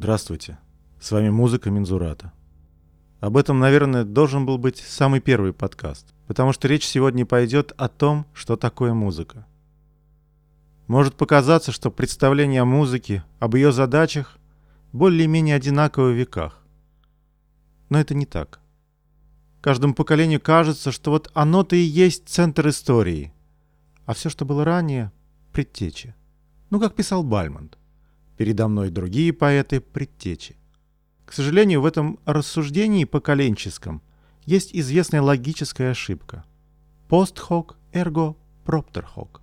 Здравствуйте. С вами музыка Мензурата. Об этом, наверное, должен был быть самый первый подкаст, потому что речь сегодня пойдет о том, что такое музыка. Может показаться, что представление о музыке, об ее задачах более-менее одинаковы в веках. Но это не так. Каждому поколению кажется, что вот оно-то и есть центр истории, а все, что было ранее — предтечи. Ну, как писал Бальмонт. Передо мной другие поэты предтечи. К сожалению, в этом рассуждении поколенческом есть известная логическая ошибка. Post hoc ergo propter hoc.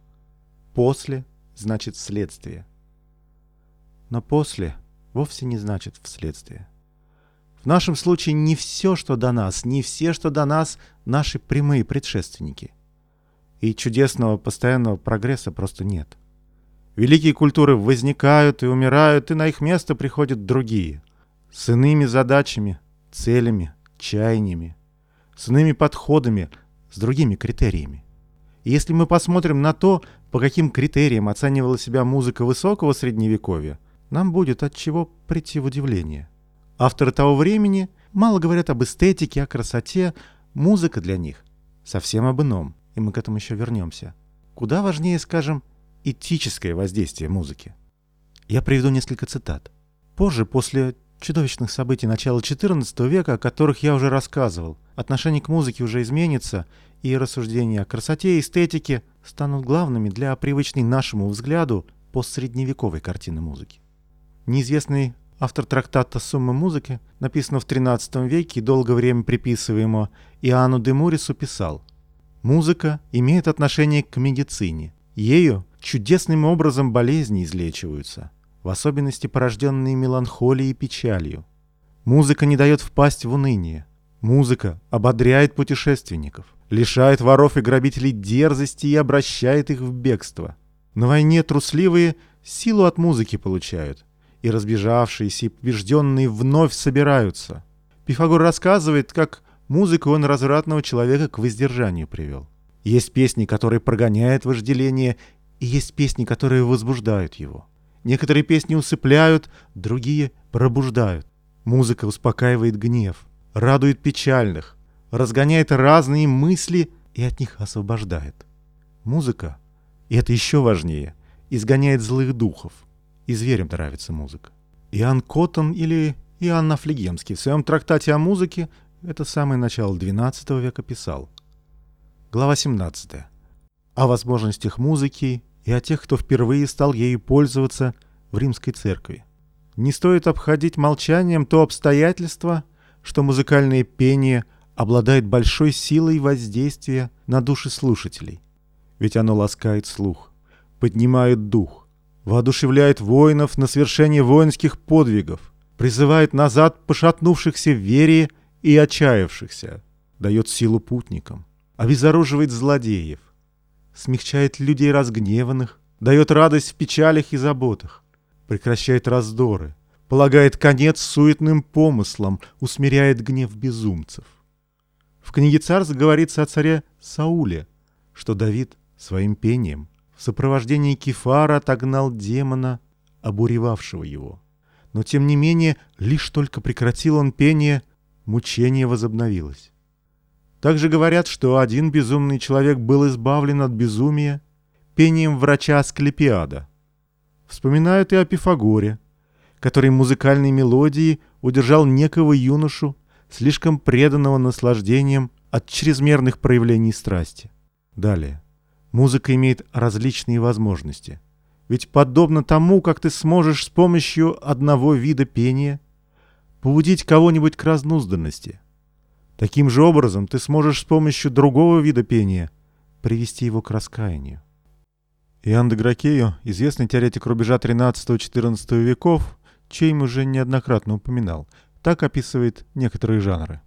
После значит следствие. Но после вовсе не значит вследствие. В нашем случае не все, что до нас, не все, что до нас, наши прямые предшественники. И чудесного постоянного прогресса просто нет. Великие культуры возникают и умирают, и на их место приходят другие. С иными задачами, целями, чаяниями, с иными подходами, с другими критериями. И если мы посмотрим на то, по каким критериям оценивала себя музыка высокого средневековья, нам будет от чего прийти в удивление. Авторы того времени мало говорят об эстетике, о красоте, музыка для них совсем об ином, и мы к этому еще вернемся. Куда важнее, скажем, этическое воздействие музыки. Я приведу несколько цитат. Позже, после чудовищных событий начала XIV века, о которых я уже рассказывал, отношение к музыке уже изменится, и рассуждения о красоте и эстетике станут главными для привычной нашему взгляду постсредневековой картины музыки. Неизвестный автор трактата «Суммы музыки», написанного в XIII веке и долгое время приписываемого Иоанну де Мурису, писал «Музыка имеет отношение к медицине. Ею чудесным образом болезни излечиваются, в особенности порожденные меланхолией и печалью. Музыка не дает впасть в уныние. Музыка ободряет путешественников, лишает воров и грабителей дерзости и обращает их в бегство. На войне трусливые силу от музыки получают, и разбежавшиеся и побежденные вновь собираются. Пифагор рассказывает, как музыку он развратного человека к воздержанию привел. Есть песни, которые прогоняют вожделение, и есть песни, которые возбуждают его. Некоторые песни усыпляют, другие пробуждают. Музыка успокаивает гнев, радует печальных, разгоняет разные мысли и от них освобождает. Музыка, и это еще важнее, изгоняет злых духов. И зверям нравится музыка. Иоанн Коттон или Иоанн Афлегемский в своем трактате о музыке это самое начало XII века писал. Глава 17 о возможностях музыки и о тех, кто впервые стал ею пользоваться в римской церкви. Не стоит обходить молчанием то обстоятельство, что музыкальное пение обладает большой силой воздействия на души слушателей. Ведь оно ласкает слух, поднимает дух, воодушевляет воинов на совершение воинских подвигов, призывает назад пошатнувшихся в вере и отчаявшихся, дает силу путникам, обезоруживает злодеев, смягчает людей разгневанных, дает радость в печалях и заботах, прекращает раздоры, полагает конец суетным помыслам, усмиряет гнев безумцев. В книге Царств говорится о царе Сауле, что Давид своим пением в сопровождении Кефара отогнал демона, обуревавшего его. Но тем не менее, лишь только прекратил он пение, мучение возобновилось. Также говорят, что один безумный человек был избавлен от безумия пением врача Асклепиада. Вспоминают и о Пифагоре, который музыкальной мелодией удержал некого юношу, слишком преданного наслаждением от чрезмерных проявлений страсти. Далее. Музыка имеет различные возможности. Ведь подобно тому, как ты сможешь с помощью одного вида пения побудить кого-нибудь к разнузданности – Таким же образом ты сможешь с помощью другого вида пения привести его к раскаянию. Иоанн де Гракею, известный теоретик рубежа 13-14 веков, чей им уже неоднократно упоминал, так описывает некоторые жанры.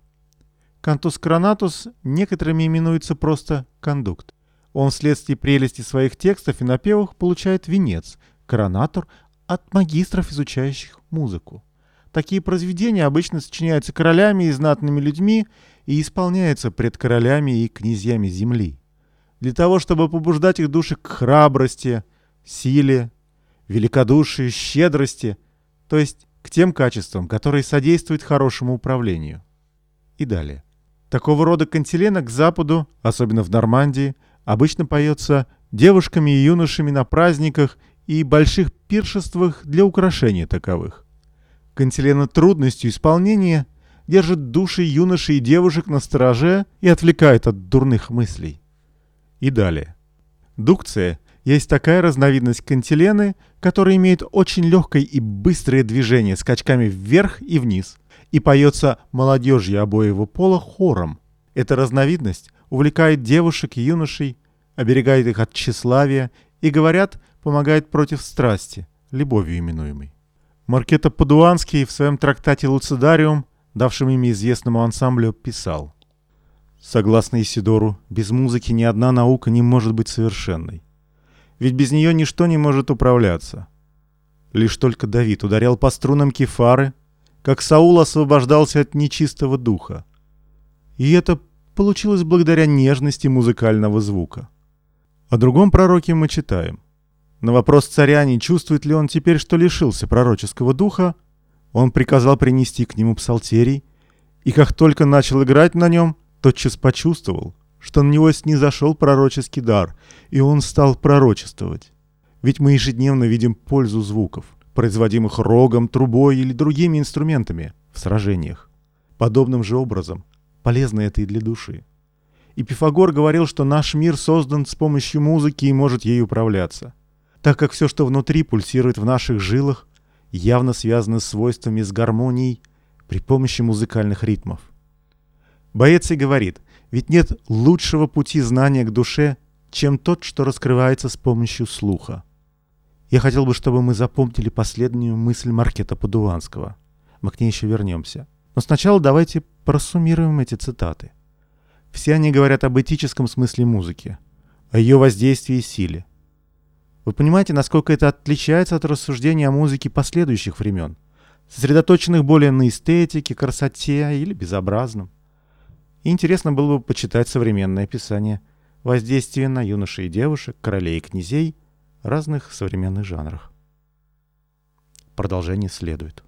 Cantus coronatus некоторыми именуется просто кондукт. Он вследствие прелести своих текстов и напевов получает венец, coronatur, от магистров, изучающих музыку. Такие произведения обычно сочиняются королями и знатными людьми и исполняются пред королями и князьями земли. Для того, чтобы побуждать их души к храбрости, силе, великодушию, щедрости, то есть к тем качествам, которые содействуют хорошему управлению. И далее. Такого рода кантилена к западу, особенно в Нормандии, обычно поется девушками и юношами на праздниках и больших пиршествах для украшения таковых. Кантилена трудностью исполнения держит души юношей и девушек на стороже и отвлекает от дурных мыслей. И далее. Дукция есть такая разновидность кантилены, которая имеет очень легкое и быстрое движение скачками вверх и вниз и поется молодежью обоего пола хором. Эта разновидность увлекает девушек и юношей, оберегает их от тщеславия и, говорят, помогает против страсти, любовью именуемой. Маркета Падуанский в своем трактате «Луцидариум», давшем имя известному ансамблю, писал «Согласно Исидору, без музыки ни одна наука не может быть совершенной. Ведь без нее ничто не может управляться. Лишь только Давид ударял по струнам кефары, как Саул освобождался от нечистого духа. И это получилось благодаря нежности музыкального звука. О другом пророке мы читаем. На вопрос царя, не чувствует ли он теперь, что лишился пророческого духа, он приказал принести к нему псалтерий, и как только начал играть на нем, тотчас почувствовал, что на него снизошел пророческий дар, и он стал пророчествовать. Ведь мы ежедневно видим пользу звуков, производимых рогом, трубой или другими инструментами в сражениях. Подобным же образом полезно это и для души. И Пифагор говорил, что наш мир создан с помощью музыки и может ей управляться, так как все, что внутри пульсирует в наших жилах, явно связано с свойствами с гармонией при помощи музыкальных ритмов. Боец и говорит, ведь нет лучшего пути знания к душе, чем тот, что раскрывается с помощью слуха. Я хотел бы, чтобы мы запомнили последнюю мысль Маркета Падуанского. Мы к ней еще вернемся. Но сначала давайте просуммируем эти цитаты. Все они говорят об этическом смысле музыки, о ее воздействии и силе. Вы понимаете, насколько это отличается от рассуждения о музыке последующих времен, сосредоточенных более на эстетике, красоте или безобразном. Интересно было бы почитать современное описание воздействия на юношей и девушек, королей и князей разных современных жанрах. Продолжение следует.